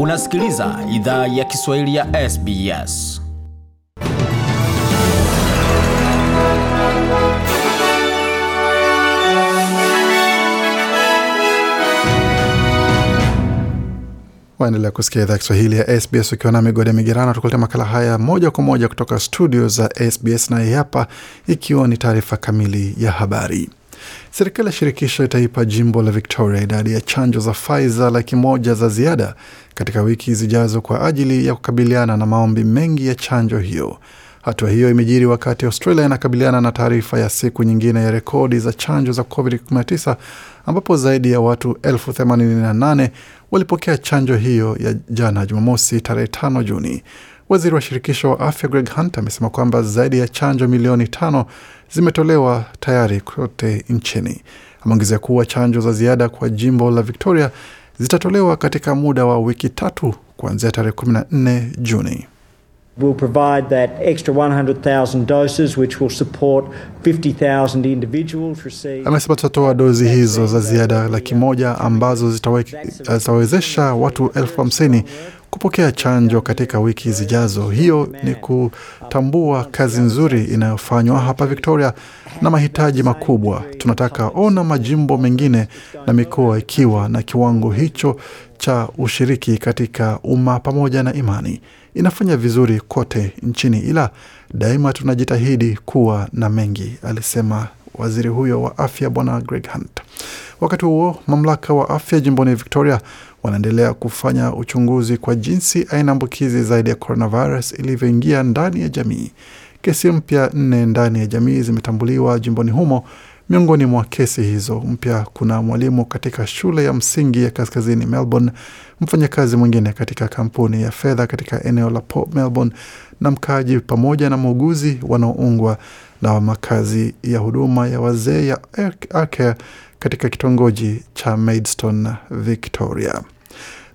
Unasikiliza idhaa ya Kiswahili ya SBS. Waendelea kusikia idhaa Kiswahili ya SBS ukiwa na migode migerano, tukuletea makala haya moja kwa moja kutoka studio za SBS na hii hapa ikiwa ni taarifa kamili ya habari. Serikali ya shirikisho itaipa jimbo la Victoria idadi ya chanjo za Pfizer laki moja za ziada katika wiki zijazo kwa ajili ya kukabiliana na maombi mengi ya chanjo hiyo. Hatua hiyo imejiri wakati Australia inakabiliana na taarifa ya siku nyingine ya rekodi za chanjo za COVID-19 ambapo zaidi ya watu elfu themanini na nane walipokea chanjo hiyo ya jana Jumamosi tarehe 5 Juni. Waziri wa shirikisho wa afya Greg Hunt amesema kwamba zaidi ya chanjo milioni tano zimetolewa tayari kote nchini. Ameongezea kuwa chanjo za ziada kwa jimbo la Victoria zitatolewa katika muda wa wiki tatu kuanzia tarehe 14 Juni. We'll provide that extra 100,000 doses which will support 50,000 individuals receive. Amesema tutatoa dozi hizo za ziada laki moja ambazo zitawe- zitawezesha watu elfu hamsini kupokea chanjo katika wiki zijazo. Hiyo ni kutambua kazi nzuri inayofanywa hapa Victoria na mahitaji makubwa. Tunataka ona majimbo mengine na mikoa ikiwa na kiwango hicho cha ushiriki katika umma pamoja na imani. Inafanya vizuri kote nchini, ila daima tunajitahidi kuwa na mengi, alisema waziri huyo wa afya Bwana Greg Hunt. Wakati huo mamlaka wa afya jimboni Victoria wanaendelea kufanya uchunguzi kwa jinsi aina ambukizi zaidi ya coronavirus ilivyoingia ndani ya jamii. Kesi mpya nne ndani ya jamii zimetambuliwa jimboni humo. Miongoni mwa kesi hizo mpya kuna mwalimu katika shule ya msingi ya kaskazini Melbourne, mfanyakazi mwingine katika kampuni ya fedha katika eneo la Port Melbourne na mkaaji pamoja na muuguzi wanaoungwa na makazi ya huduma ya wazee ya Arcare katika kitongoji cha Maidstone, Victoria.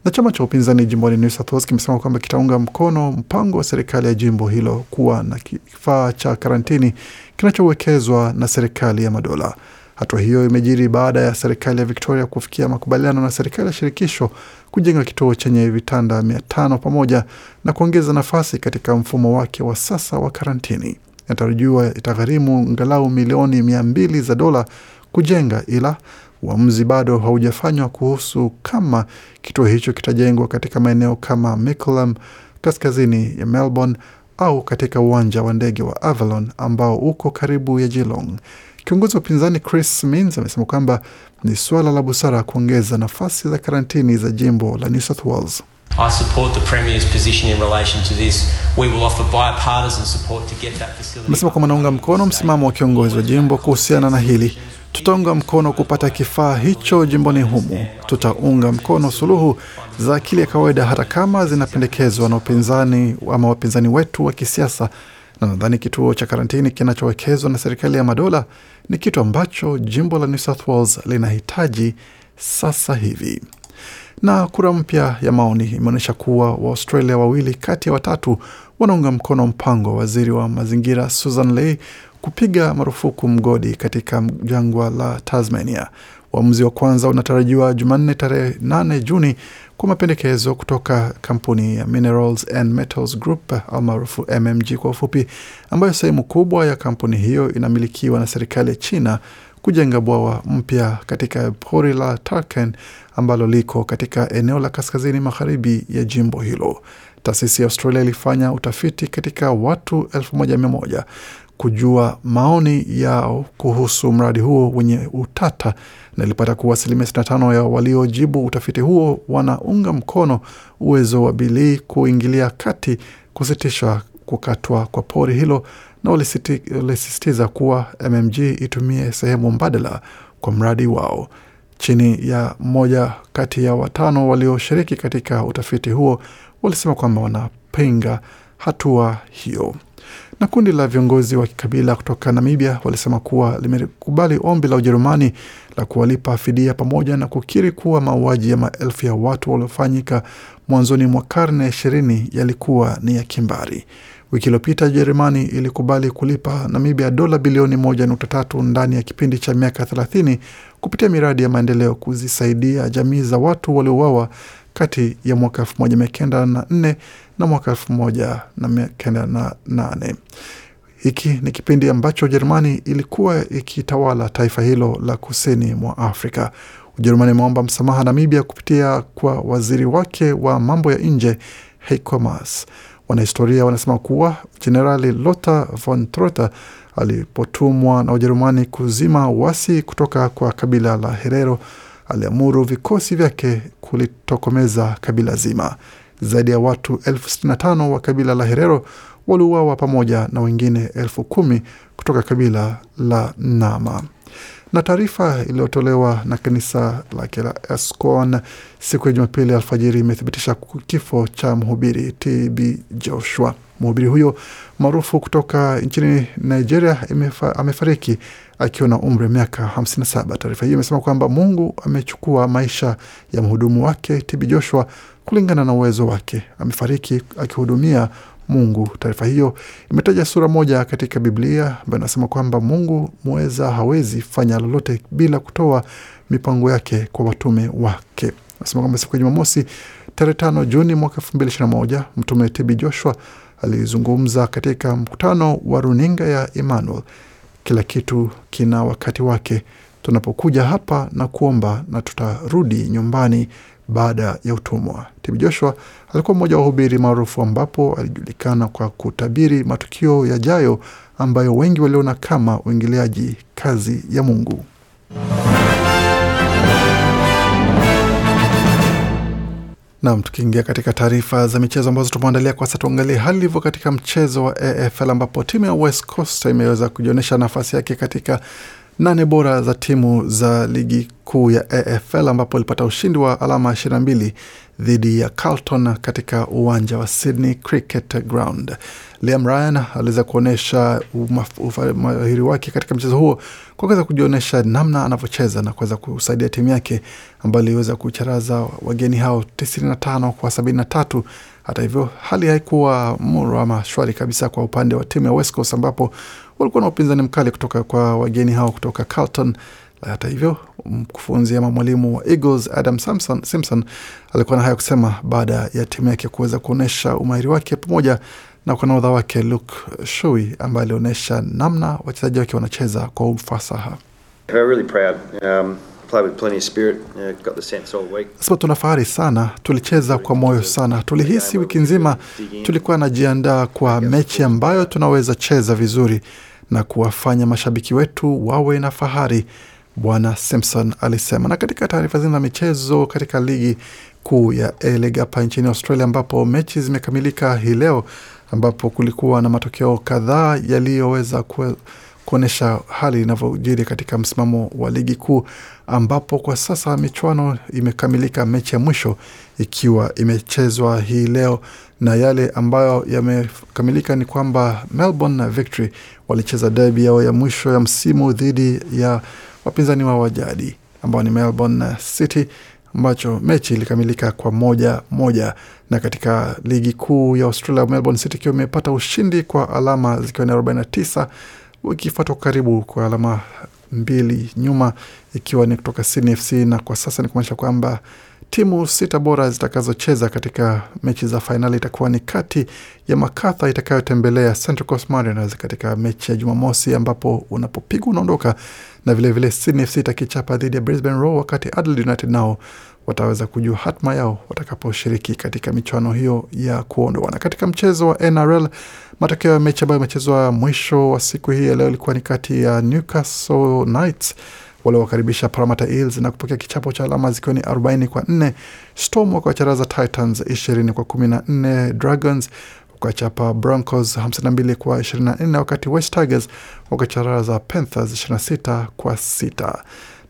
Na chama cha upinzani jimboni New South Wales kimesema kwamba kitaunga mkono mpango wa serikali ya jimbo hilo kuwa na kifaa cha karantini kinachowekezwa na serikali ya madola. Hatua hiyo imejiri baada ya serikali ya Victoria kufikia makubaliano na serikali ya shirikisho kujenga kituo chenye vitanda mia tano pamoja na kuongeza nafasi katika mfumo wake wa sasa wa karantini. Inatarajiwa itagharimu angalau milioni mia mbili za dola kujenga, ila uamuzi bado haujafanywa kuhusu kama kituo hicho kitajengwa katika maeneo kama Mickleham kaskazini ya Melbourne au katika uwanja wa ndege wa Avalon ambao uko karibu ya Geelong. Kiongozi wa upinzani Chris Minns amesema kwamba ni suala la busara kuongeza nafasi za karantini za jimbo la New South Wales. I support the Premier's position in relation to this. We will offer bipartisan support to get that facility. Amesema kwamba anaunga mkono msimamo wa kiongozi wa jimbo kuhusiana na hili. Tutaunga mkono kupata kifaa hicho jimboni humu. Tutaunga mkono suluhu za akili ya kawaida, hata kama zinapendekezwa na upinzani ama wapinzani wetu wa kisiasa, na nadhani kituo cha karantini kinachowekezwa na serikali ya madola ni kitu ambacho jimbo la New South Wales linahitaji sasa hivi. Na kura mpya ya maoni imeonyesha kuwa Waaustralia wawili kati ya watatu wanaunga mkono mpango wa waziri wa mazingira Susan Ley kupiga marufuku mgodi katika jangwa la Tasmania. Uamuzi wa kwanza unatarajiwa Jumanne tarehe 8 Juni kwa mapendekezo kutoka kampuni ya Minerals and Metals Group almaarufu MMG kwa ufupi, ambayo sehemu kubwa ya kampuni hiyo inamilikiwa na serikali ya China kujenga bwawa mpya katika pori la Tarken ambalo liko katika eneo la kaskazini magharibi ya jimbo hilo. Taasisi ya Australia ilifanya utafiti katika watu elfu moja mia moja kujua maoni yao kuhusu mradi huo wenye utata na ilipata kuwa asilimia 65 ya waliojibu utafiti huo wanaunga mkono uwezo wa Bilii kuingilia kati kusitisha kukatwa kwa pori hilo na walisisitiza kuwa MMG itumie sehemu mbadala kwa mradi wao. Chini ya mmoja kati ya watano walioshiriki katika utafiti huo walisema kwamba wanapinga hatua hiyo. Na kundi la viongozi wa kikabila kutoka Namibia walisema kuwa limekubali ombi la Ujerumani la kuwalipa fidia pamoja na kukiri kuwa mauaji ya maelfu ya watu waliofanyika mwanzoni mwa karne ya ishirini yalikuwa ni ya kimbari. Wiki iliyopita Ujerumani ilikubali kulipa Namibia dola bilioni moja nukta tatu ndani ya kipindi cha miaka thelathini kupitia miradi ya maendeleo kuzisaidia jamii za watu waliouawa kati ya mwaka 1904 na mwaka 1908. Hiki ni kipindi ambacho Ujerumani ilikuwa ikitawala taifa hilo la kusini mwa Afrika. Ujerumani imeomba msamaha Namibia kupitia kwa waziri wake wa mambo ya nje Heiko Maas. Wanahistoria wanasema kuwa Jenerali Lothar von Trotter alipotumwa na Ujerumani kuzima uasi kutoka kwa kabila la Herero, aliamuru vikosi vyake kulitokomeza kabila zima. Zaidi ya watu elfu sitini na tano wa kabila la Herero waliuawa pamoja na wengine elfu kumi kutoka kabila la Nama. Na taarifa iliyotolewa na kanisa lake la Escon siku ya Jumapili alfajiri imethibitisha kifo cha mhubiri TB Joshua. Mhubiri huyo maarufu kutoka nchini Nigeria imefa, amefariki akiwa na umri wa miaka 57. Taarifa hiyo imesema kwamba Mungu amechukua maisha ya mhudumu wake TB Joshua kulingana na uwezo wake. Amefariki akihudumia Mungu. Taarifa hiyo imetaja sura moja katika Biblia ambayo inasema kwamba Mungu mweza hawezi fanya lolote bila kutoa mipango yake kwa watume wake. Nasema kwamba siku ya Jumamosi tarehe tano Juni mwaka elfu mbili ishirini na moja mtume TB Joshua alizungumza katika mkutano wa runinga ya Emmanuel. Kila kitu kina wakati wake. Tunapokuja hapa na kuomba na tutarudi nyumbani baada ya utumwa. Tim Joshua alikuwa mmoja wa wahubiri maarufu ambapo alijulikana kwa kutabiri matukio yajayo ambayo wengi waliona kama uingiliaji kazi ya Mungu. Nam, tukiingia katika taarifa za michezo ambazo tumeandalia kwa sasa, tuangalie hali ilivyo katika mchezo wa AFL ambapo timu ya West Coast imeweza kujionyesha nafasi yake katika nane bora za timu za ligi kuu ya AFL ambapo ilipata ushindi wa alama 22 dhidi ya Carlton katika uwanja wa Sydney Cricket Ground. Liam Ryan aliweza kuonyesha umahiri wake katika mchezo huo kwa kuweza kujionyesha namna anavyocheza na kuweza kusaidia timu yake ambayo iliweza kucharaza wageni hao 95 kwa 73. Hata hivyo hali haikuwa murwa ama shwari kabisa kwa upande wa timu ya West Coast ambapo walikuwa na upinzani mkali kutoka kwa wageni hao kutoka Carlton. Hata hivyo mkufunzi ama mwalimu wa Eagles Adam Simpson, Simpson alikuwa na haya kusema baada ya timu yake kuweza kuonyesha umahiri wake pamoja na kwa nahodha wake Luke Shuey ambaye alionyesha namna wachezaji wake wanacheza kwa ufasaha. Really. Um, tuna fahari sana, tulicheza kwa moyo sana. Tulihisi wiki nzima tulikuwa najiandaa kwa mechi ambayo tunaweza cheza vizuri na kuwafanya mashabiki wetu wawe na fahari, Bwana Simpson alisema. Na katika taarifa zingine za michezo katika ligi kuu ya A-League hapa nchini Australia, ambapo mechi zimekamilika hii leo, ambapo kulikuwa na matokeo kadhaa yaliyoweza kuonyesha hali inavyojiri katika msimamo wa ligi kuu, ambapo kwa sasa michuano imekamilika, mechi ya mwisho ikiwa imechezwa hii leo, na yale ambayo yamekamilika ni kwamba Melbourne Victory walicheza derby yao ya mwisho ya msimu dhidi ya wapinzani wao wa jadi ambao ni Melbourne City ambacho mechi ilikamilika kwa moja moja. Na katika ligi kuu ya Australia, Melbourne City ikiwa imepata ushindi kwa alama zikiwa ni 49 ikifuatwa karibu kwa alama mbili nyuma ikiwa ni kutoka CNFC na kwa sasa ni kumaanisha kwamba timu sita bora zitakazocheza katika mechi za fainali itakuwa ni kati ya Makatha itakayotembelea Central Coast Mariners katika mechi ya Jumamosi, ambapo unapopigwa unaondoka, na vilevile CNFC itakichapa dhidi ya Brisbane Roar, wakati Adelaide United nao wataweza kujua hatma yao watakaposhiriki katika michuano hiyo ya kuondoa. Na Katika mchezo wa NRL, matokeo ya mechi ambayo imechezwa mwisho wa siku hii ya leo ilikuwa ni kati ya Newcastle Knights waliowakaribisha Parramatta Eels na kupokea kichapo cha alama zikiwa ni 40 kwa 4. Storm wakawacharaza Titans 20 kwa 14. Dragons wakachapa Broncos 52 kwa 24, wakati West Tigers wakacharaza Panthers 26 kwa 6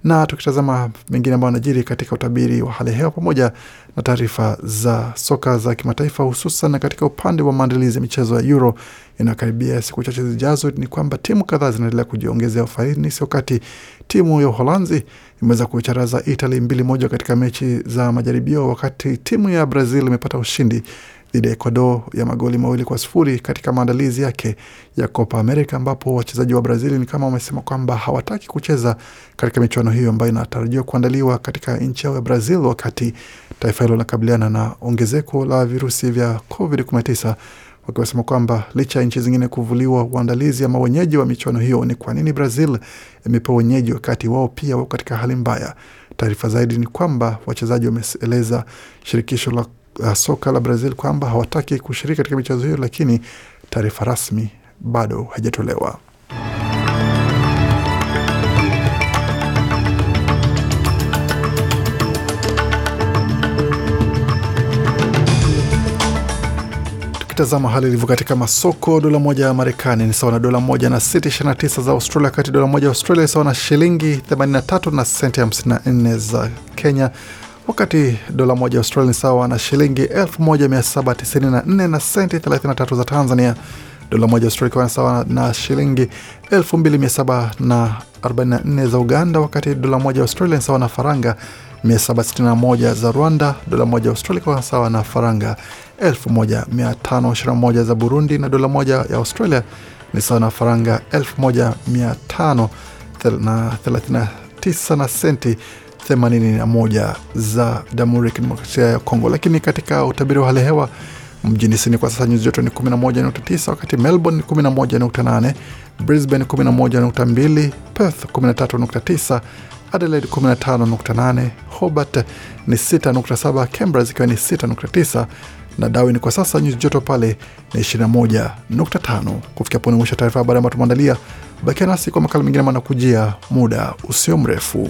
na tukitazama mengine ambayo anajiri katika utabiri wa hali ya hewa pamoja na taarifa za soka za kimataifa, hususan katika upande wa maandalizi ya michezo ya Euro inayokaribia siku chache zijazo, ni kwamba timu kadhaa zinaendelea kujiongezea ufanisi, wakati timu ya Uholanzi imeweza kuicharaza Italy mbili moja katika mechi za majaribio, wakati timu ya Brazil imepata ushindi dhidi ya Ecuador ya magoli mawili kwa sifuri katika maandalizi yake ya Copa America, ambapo wachezaji wa Brazil ni kama wamesema kwamba hawataki kucheza katika michuano hiyo ambayo inatarajiwa kuandaliwa katika nchi yao ya Brazil, wakati taifa hilo linakabiliana na ongezeko la virusi vya COVID-19 wakiwasema kwamba licha ya nchi zingine kuvuliwa uandalizi ama wenyeji wa michuano hiyo, ni kwa nini Brazil imepewa wenyeji wakati wao pia wako katika hali mbaya? Taarifa zaidi ni kwamba wachezaji wameeleza shirikisho la uh, soka la Brazil kwamba hawataki kushiriki katika michezo hiyo, lakini taarifa rasmi bado haijatolewa. Tukitazama hali ilivyo katika masoko, dola moja ya Marekani ni sawa na dola moja na senti 29 za Australia, wakati dola moja ya Australia ni sawa na shilingi 83 na senti 54 za Kenya, wakati dola moja Australia sawa na shilingi 1794 na senti 33 za Tanzania. Dola moja Australia sawa na shilingi 2744 za Uganda, wakati dola moja Australia sawa na faranga 761 za Rwanda. Dola moja Australia sawa na faranga 1521 za Burundi, na dola moja ya Australia ni sawa na faranga 1539 na senti 81 za Jamhuri ya Kidemokrasia ya Kongo. Lakini katika utabiri wa hali ya hewa mjini Sydney kwa sasa nyuzi joto ni 11.9, wakati Melbourne ni 11.8, Brisbane 11.2, Perth 13.9, Adelaide 15.8, Hobart ni 6.7, Canberra zikiwa ni 6.9 na Darwin kwa sasa nyuzi joto pale ni 21.5. Kufikia pone mwisho taarifa habari ambayo tumeandalia. Bakia nasi kwa makala mengine manakujia muda usio mrefu.